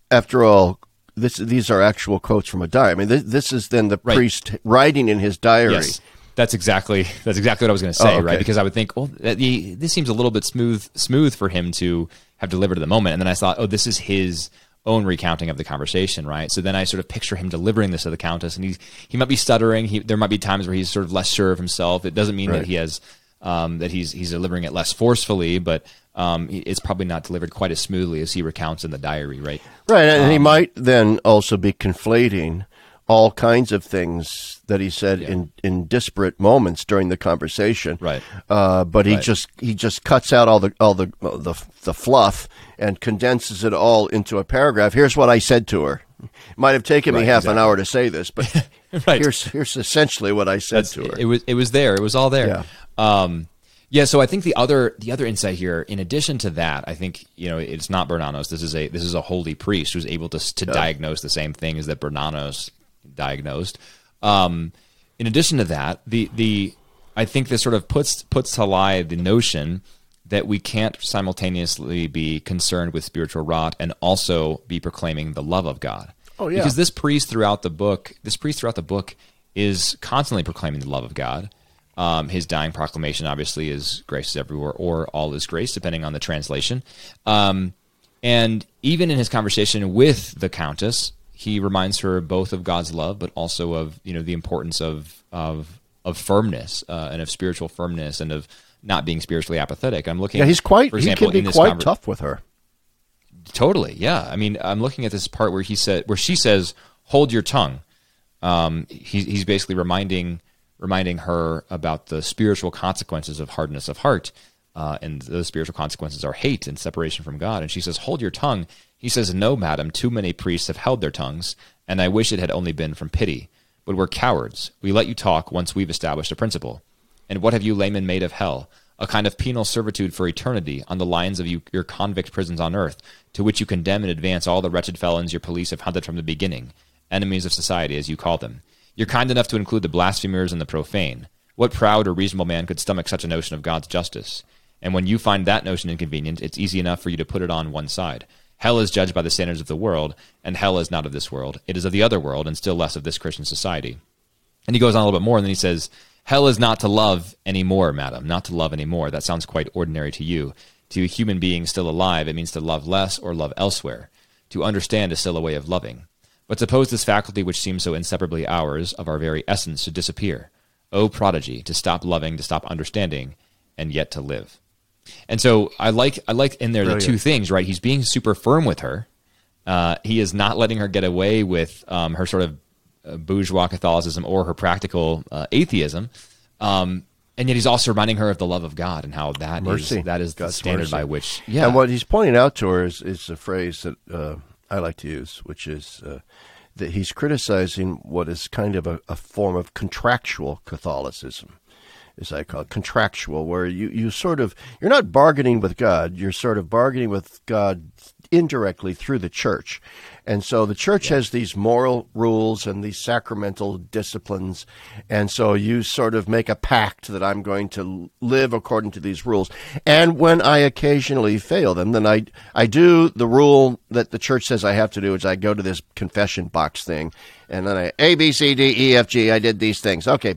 after all, this these are actual quotes from a diary. I mean, this, this is then the right. priest writing in his diary. Yes. That's exactly that's exactly what I was going to say, oh, okay. right? Because I would think, well, the, this seems a little bit smooth smooth for him to have delivered at the moment, and then I thought, oh, this is his own recounting of the conversation, right? So then I sort of picture him delivering this to the countess, and he he might be stuttering. He, there might be times where he's sort of less sure of himself. It doesn't mean right. that he has um, that he's he's delivering it less forcefully, but um, it's probably not delivered quite as smoothly as he recounts in the diary, right? Right, and um, he might then also be conflating all kinds of things that he said yeah. in, in disparate moments during the conversation. Right. Uh, but he right. just he just cuts out all the all the the the fluff and condenses it all into a paragraph. Here's what I said to her. It might have taken right, me half exactly. an hour to say this, but [LAUGHS] right. here's here's essentially what I said That's, to her. It was it was there. It was all there. Yeah. Um, yeah, so I think the other the other insight here, in addition to that, I think you know it's not Bernanos. This is a this is a holy priest who's able to to yeah. diagnose the same thing as that Bernanos diagnosed. Um, in addition to that, the the I think this sort of puts puts to lie the notion that we can't simultaneously be concerned with spiritual rot and also be proclaiming the love of God. Oh yeah. Because this priest throughout the book, this priest throughout the book is constantly proclaiming the love of God. Um, his dying proclamation obviously is grace is everywhere or all is grace, depending on the translation. Um, and even in his conversation with the countess, he reminds her both of God's love, but also of you know the importance of of of firmness uh, and of spiritual firmness and of not being spiritually apathetic. I'm looking. Yeah, he's quite. Example, he can be quite conver- tough with her. Totally. Yeah. I mean, I'm looking at this part where he said, where she says, "Hold your tongue." Um, he, he's basically reminding reminding her about the spiritual consequences of hardness of heart. Uh, and those spiritual consequences are hate and separation from God. And she says, Hold your tongue. He says, No, madam, too many priests have held their tongues, and I wish it had only been from pity. But we're cowards. We let you talk once we've established a principle. And what have you laymen made of hell? A kind of penal servitude for eternity on the lines of you, your convict prisons on earth, to which you condemn and advance all the wretched felons your police have hunted from the beginning, enemies of society, as you call them. You're kind enough to include the blasphemers and the profane. What proud or reasonable man could stomach such a notion of God's justice? And when you find that notion inconvenient, it's easy enough for you to put it on one side. Hell is judged by the standards of the world, and hell is not of this world. It is of the other world, and still less of this Christian society. And he goes on a little bit more, and then he says, Hell is not to love any more, madam, not to love any more. That sounds quite ordinary to you. To a human being still alive, it means to love less or love elsewhere. To understand is still a way of loving. But suppose this faculty which seems so inseparably ours, of our very essence, should disappear. O prodigy, to stop loving, to stop understanding, and yet to live. And so I like I like in there Brilliant. the two things, right? He's being super firm with her, Uh, he is not letting her get away with um, her sort of uh, bourgeois Catholicism or her practical uh, atheism. Um, and yet he's also reminding her of the love of God and how that Mercy. is that is the standard mercy. by which yeah And what he's pointing out to her is, is a phrase that uh, I like to use, which is uh, that he's criticizing what is kind of a, a form of contractual Catholicism, as I call it, contractual, where you, you sort of, you're not bargaining with God, you're sort of bargaining with God indirectly through the church. And so the church has these moral rules and these sacramental disciplines. And so you sort of make a pact that I'm going to live according to these rules. And when I occasionally fail them, then I, I do the rule that the church says I have to do, is I go to this confession box thing. And then I, A, B, C, D, E, F, G, I did these things. Okay,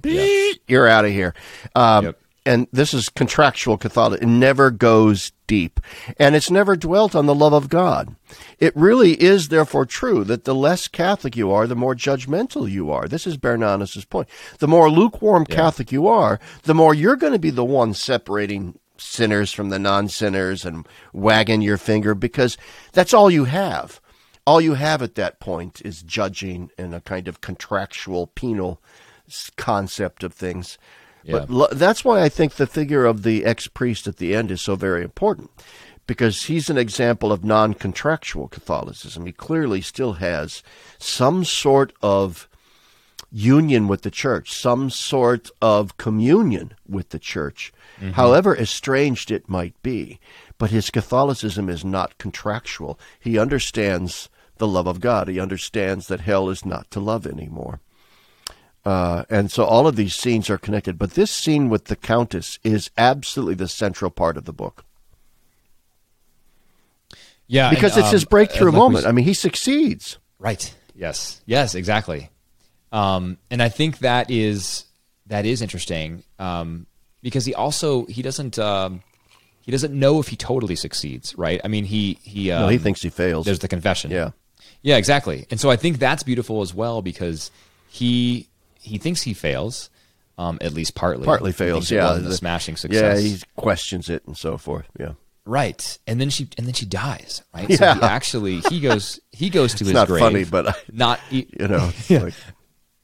you're out of here. Um, Yep. and this is contractual Catholic. It never goes deep, and it's never dwelt on the love of God. It really is, therefore, true that the less Catholic you are, the more judgmental you are. This is Bernanos's point. The more lukewarm Catholic you are, the more you're going to be the one separating sinners from the non-sinners and wagging your finger because that's all you have. All you have at that point is judging in a kind of contractual penal concept of things. But Yeah. that's why I think the figure of the ex priest at the end is so very important, because he's an example of non contractual Catholicism. He clearly still has some sort of union with the church, some sort of communion with the church, mm-hmm. however estranged it might be. But his Catholicism is not contractual. He understands the love of God, he understands that hell is not to love anymore. Uh, and so all of these scenes are connected. But this scene with the Countess is absolutely the central part of the book yeah because and, it's his um, breakthrough like moment. I mean, he succeeds. Right. Yes. Yes. Exactly. Um, and I think that is that is interesting um, because he also he doesn't um, he doesn't know if he totally succeeds. Right. I mean he he um, no, he thinks he fails. there's the confession. Yeah. Yeah. Exactly. And so I think that's beautiful as well because he he thinks he fails. Um, at least partly. Partly fails. Yeah, wasn't a The- smashing success, Yeah, he questions it and so forth. Yeah, Right, and then she and then she dies. Right, so Yeah. he actually he goes he goes to it's his not grave. funny, but I, not [LAUGHS] you know, it's [LAUGHS] like,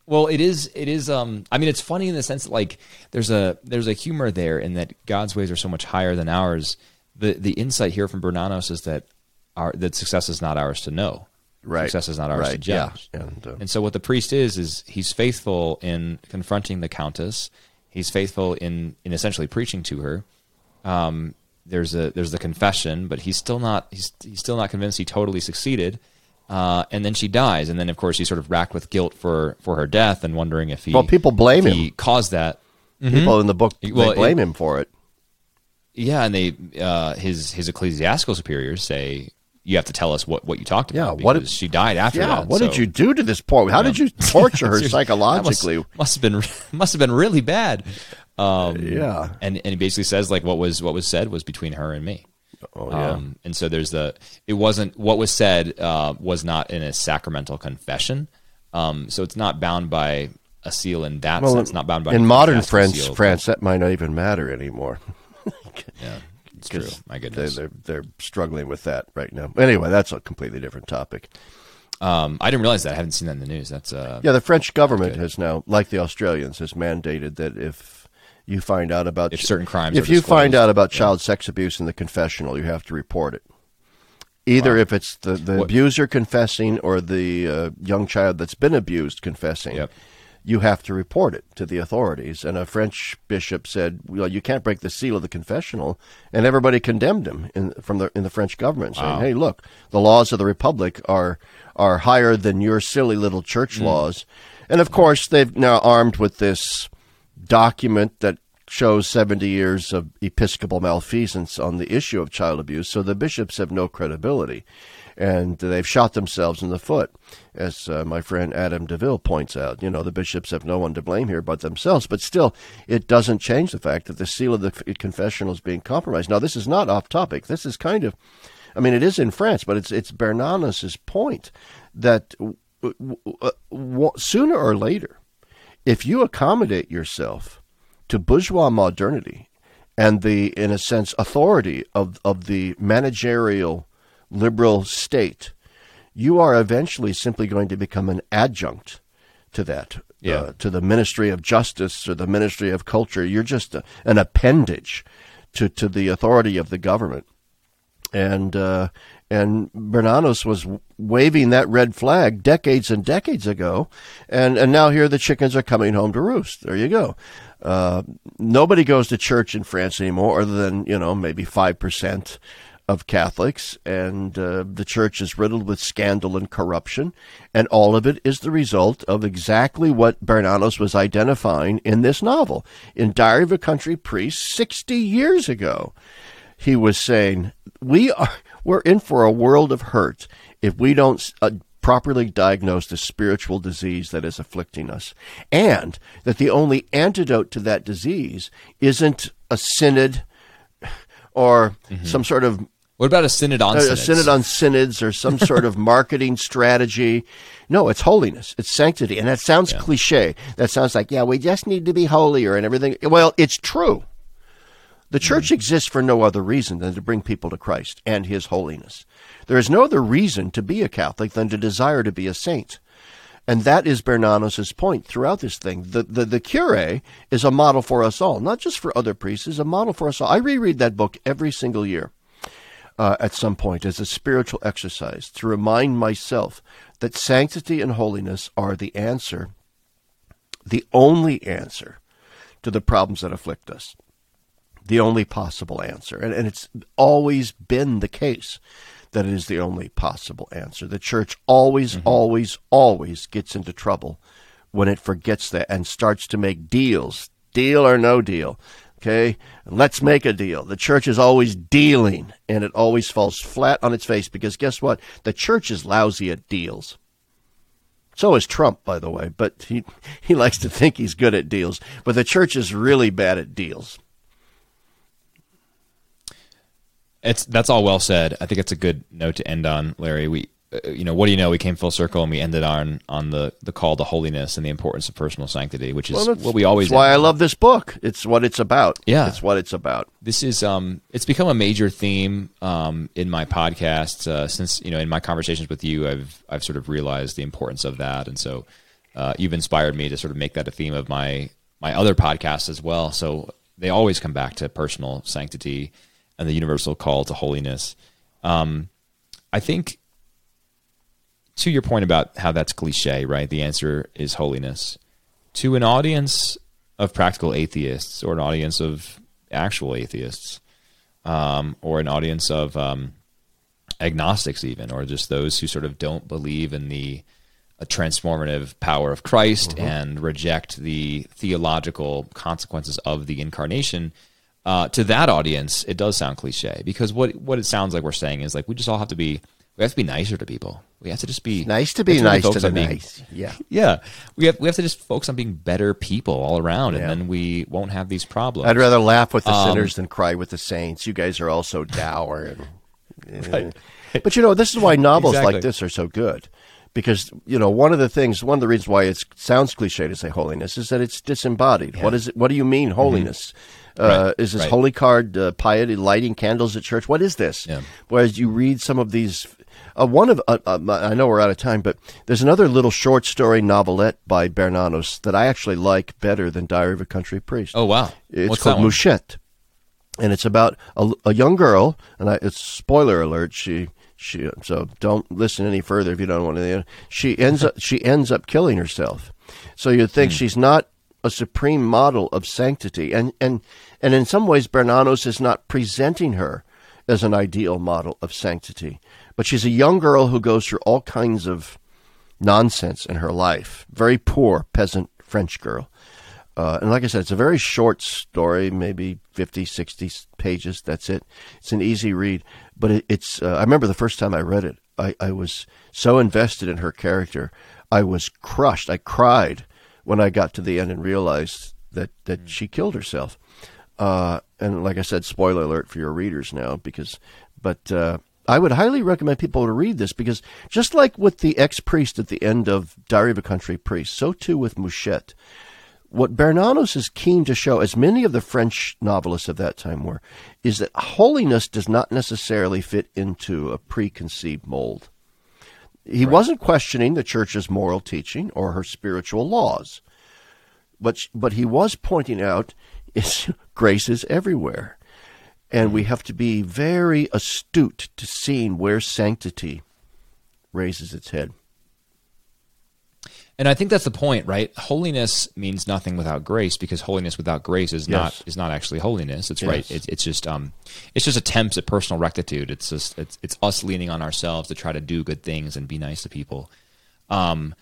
Well, it is. It is. Um, I mean, it's funny in the sense that like there's a there's a humor there in that God's ways are so much higher than ours. The the insight here from Bernanos is that our that success is not ours to know. Right. Success is not ours to Right, yeah. And, uh, and so what the priest is is he's faithful in confronting the countess. He's faithful in in essentially preaching to her. Um, there's a there's the confession, but he's still not he's he's still not convinced he totally succeeded. Uh, and then she dies, and then of course he's sort of racked with guilt for for her death, and wondering if he Well, people blame if he him. caused that. people in the book Well, they blame it- him for it. Yeah, and they uh, his his ecclesiastical superiors say you have to tell us what, what you talked about. Yeah, what did- she died after Yeah, that. what did you do to this poor? How did you torture her [LAUGHS] That must- psychologically? Must, have been [LAUGHS] must have been really bad. Um, Yeah. and and he basically says like what was what was said was between her and me. Oh yeah, Um, and so there's the it wasn't what was said uh, was not in a sacramental confession. Um, so it's not bound by a seal in that well, sense. Not bound by in a modern France. France that might not even matter anymore. [LAUGHS] Yeah, it's true. My goodness. they're they're struggling with that right now. Anyway, that's a completely different topic. Um, I didn't realize that. I haven't seen that in the news. That's uh, Yeah, the French government has now, like the Australians, has mandated that if you find out about If certain crimes if you find out about child sex abuse in the confessional, you have to report it. Either if it's the, the What- abuser confessing or the uh, young child that's been abused confessing, Yep. You have to report it to the authorities. And a French bishop said, "Well, you can't break the seal of the confessional," and everybody condemned him in from the in the French government, saying, "Hey, look, the laws of the republic are are higher than your silly little church hmm. laws." And of course, they've now armed with this document that shows 70 years of episcopal malfeasance on the issue of child abuse, so the bishops have no credibility. And they've shot themselves in the foot, as uh, my friend Adam DeVille points out. You know, the bishops have no one to blame here but themselves, but still, it doesn't change the fact that the seal of the confessional is being compromised. Now, this is not off topic. This is kind of, I mean, it is in France, but it's, it's Bernanos's point that w- w- sooner or later, if you accommodate yourself to bourgeois modernity and the, in a sense, authority of, of the managerial liberal state, you are eventually simply going to become an adjunct to that, Yeah. uh, to the Ministry of Justice or the Ministry of Culture. You're just a, an appendage to, to the authority of the government. And uh, and Bernanos was waving that red flag decades and decades ago, and and now here the chickens are coming home to roost. There you go. Uh, nobody goes to church in France anymore, other than you know maybe five percent of Catholics, and uh, the church is riddled with scandal and corruption, and all of it is the result of exactly what Bernanos was identifying in this novel, in Diary of a Country Priest, sixty years ago. He was saying we are we're in for a world of hurt if we don't uh, properly diagnose the spiritual disease that is afflicting us, and that the only antidote to that disease isn't a synod or some sort of What about a synod on a, a synods? synod on synods or some sort of [LAUGHS] marketing strategy. No, it's holiness. It's sanctity. And that sounds cliche. That sounds like, yeah, we just need to be holier and everything. Well, it's true. The hmm. church exists for no other reason than to bring people to Christ and his holiness. There is no other reason to be a Catholic than to desire to be a saint. And that is Bernanos' point throughout this thing. The, the, the cure is a model for us all, not just for other priests, is a model for us all. I reread that book every single year uh, at some point as a spiritual exercise to remind myself that sanctity and holiness are the answer, the only answer to the problems that afflict us, the only possible answer. And, and it's always been the case that it is the only possible answer. The church always, always, always gets into trouble when it forgets that and starts to make deals, deal or no deal. Okay, let's make a deal. The church is always dealing, and it always falls flat on its face because guess what? The church is lousy at deals. So is Trump, by the way, but he, he likes to think he's good at deals. But the church is really bad at deals. It's that's all well said. I think it's a good note to end on, Larry. We, you know, what do you know? We came full circle and we ended on on the the call to holiness and the importance of personal sanctity, which is Well, what we always. That's why I on. love this book. It's what it's about. Yeah. It's what it's about. this is um it's become a major theme um in my podcast uh, since you know in my conversations with you I've I've sort of realized the importance of that and so uh, you've inspired me to sort of make that a theme of my my other podcasts as well so they always come back to personal sanctity and the universal call to holiness um I think to your point about how that's cliche right? The answer is holiness. To an audience of practical atheists or an audience of actual atheists um, or an audience of um, agnostics even or just those who sort of don't believe in the uh, transformative power of christ and reject the theological consequences of the incarnation uh, to that audience it does sound cliche because what what it sounds like we're saying is like we just all have to be we have to be nicer to people we have to just be Nice to be nice to the being- nice. Yeah. [LAUGHS] yeah, we have we have to just focus on being better people all around, Yeah. and then we won't have these problems. I'd rather laugh with the Um, sinners than cry with the saints. You guys are all so dour. And, [LAUGHS] [LAUGHS] But you know, this is why novels Exactly. like this are so good. Because, you know, one of the things, one of the reasons why it sounds cliche to say holiness is that it's disembodied. What is it? What do you mean, holiness? Uh, Mm-hmm. Right, is this right. holy card uh, piety, lighting candles at church? What is this? Yeah. Whereas you read some of these, uh, one of, uh, uh, I know we're out of time, but there's another little short story novelette by Bernanos that I actually like better than Diary of a Country Priest. Oh wow, It's what's called? Mouchette, and it's about a, a young girl. And I, it's spoiler alert. She she so don't listen any further if you don't want to. She ends up she ends up killing herself. So you Hmm. think she's not a supreme model of sanctity, and and and in some ways Bernanos is not presenting her as an ideal model of sanctity, but she's a young girl who goes through all kinds of nonsense in her life. Very poor peasant French girl. Uh, and like I said, it's a very short story, maybe 50, 60 pages. That's it. It's an easy read. But it, it's, uh, I remember the first time I read it, I, I was so invested in her character. I was crushed. I cried when I got to the end and realized that, that she killed herself. Uh, and like I said, spoiler alert for your readers now, because, but, uh, I would highly recommend people to read this because just like with the ex priest at the end of Diary of a Country Priest, so too with Mouchette. What Bernanos is keen to show, as many of the French novelists of that time were, is that holiness does not necessarily fit into a preconceived mold. He right. wasn't questioning the church's moral teaching or her spiritual laws. But, but he was pointing out [LAUGHS] is grace is everywhere. And we have to be very astute to seeing where sanctity raises its head. And I think that's the point, right? Holiness means nothing without grace because holiness without grace is yes. not is not actually holiness. It's yes. right. It's, it's just um, it's just attempts at personal rectitude. It's just it's it's us leaning on ourselves to try to do good things and be nice to people. Um,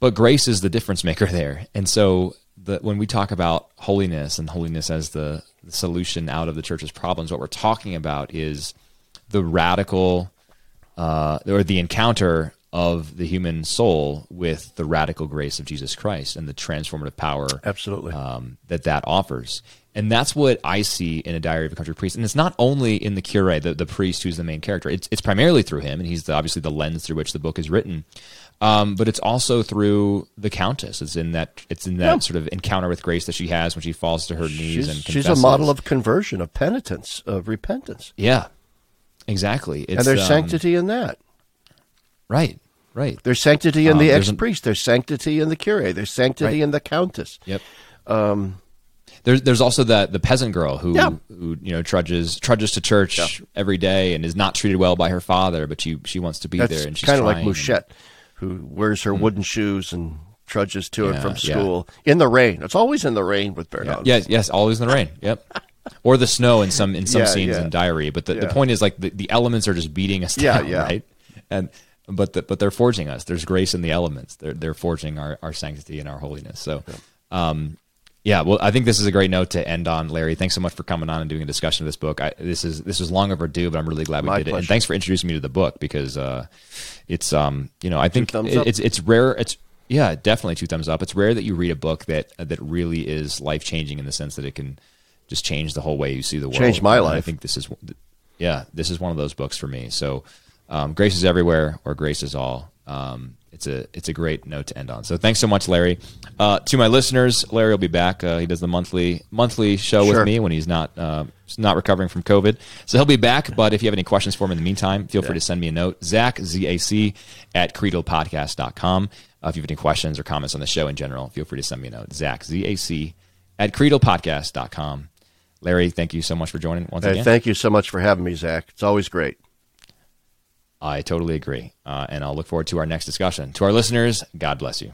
but grace is the difference maker [LAUGHS] there. And so the, when we talk about holiness and holiness as the, the solution out of the church's problems, what we're talking about is the radical uh, or the encounter of the human soul with the radical grace of Jesus Christ and the transformative power absolutely um, that that offers. And that's what I see in a Diary of a Country Priest. And it's not only in the cure, the, the priest who's the main character. It's, it's primarily through him, and he's the, obviously the lens through which the book is written. Um, but it's also through the Countess. It's in that it's in that yeah. sort of encounter with grace that she has when she falls to her knees she's, and confesses. she's a model of conversion, of penitence, of repentance. Yeah, exactly. It's, and there's um, sanctity in that. Right. Right. There's sanctity in um, the ex priest. There's sanctity in the cure. There's sanctity right. in the countess. Yep. Um, there's there's also the the peasant girl who yeah. who you know trudges trudges to church yeah. every day and is not treated well by her father, but she she wants to be That's there and she's kind of like Mouchette, who wears her mm. wooden shoes and trudges to yeah, and from school in the rain. It's always in the rain with Bernanos. Yes, yes, always in the rain. Yep. or the snow in some in some scenes in Diary, but the, the point is like the, the elements are just beating us down, right? And but the, but they're forging us. There's grace in the elements. They're they're forging our, our sanctity and our holiness. So, um, yeah. Well, I think this is a great note to end on, Larry. Thanks so much for coming on and doing a discussion of this book. I, this is this was long overdue, but I'm really glad we My did pleasure. it. And thanks for introducing me to the book because uh, it's um you know I think it, it's it's rare. It's yeah, definitely two thumbs up. It's rare that you read a book that that really is life changing in the sense that it can just change the whole way you see the world. Change my life. I think this is yeah, this is one of those books for me. So um, grace is everywhere, or grace is all. Um, it's a it's a great note to end on. So thanks so much, Larry. Uh, to my listeners, Larry will be back. Uh, he does the monthly monthly show sure. with me when he's not uh, not recovering from COVID. So he'll be back. But if you have any questions for him in the meantime, feel yeah. free to send me a note. Zach Z A C at creedalpodcast.com. Uh, if you have any questions or comments on the show in general, feel free to send me a note. Zach Z A C at creedalpodcast.com. Larry, thank you so much for joining once again. Thank you so much for having me, Zach. It's always great. I totally agree. Uh, and I'll look forward to our next discussion. To our listeners, God bless you.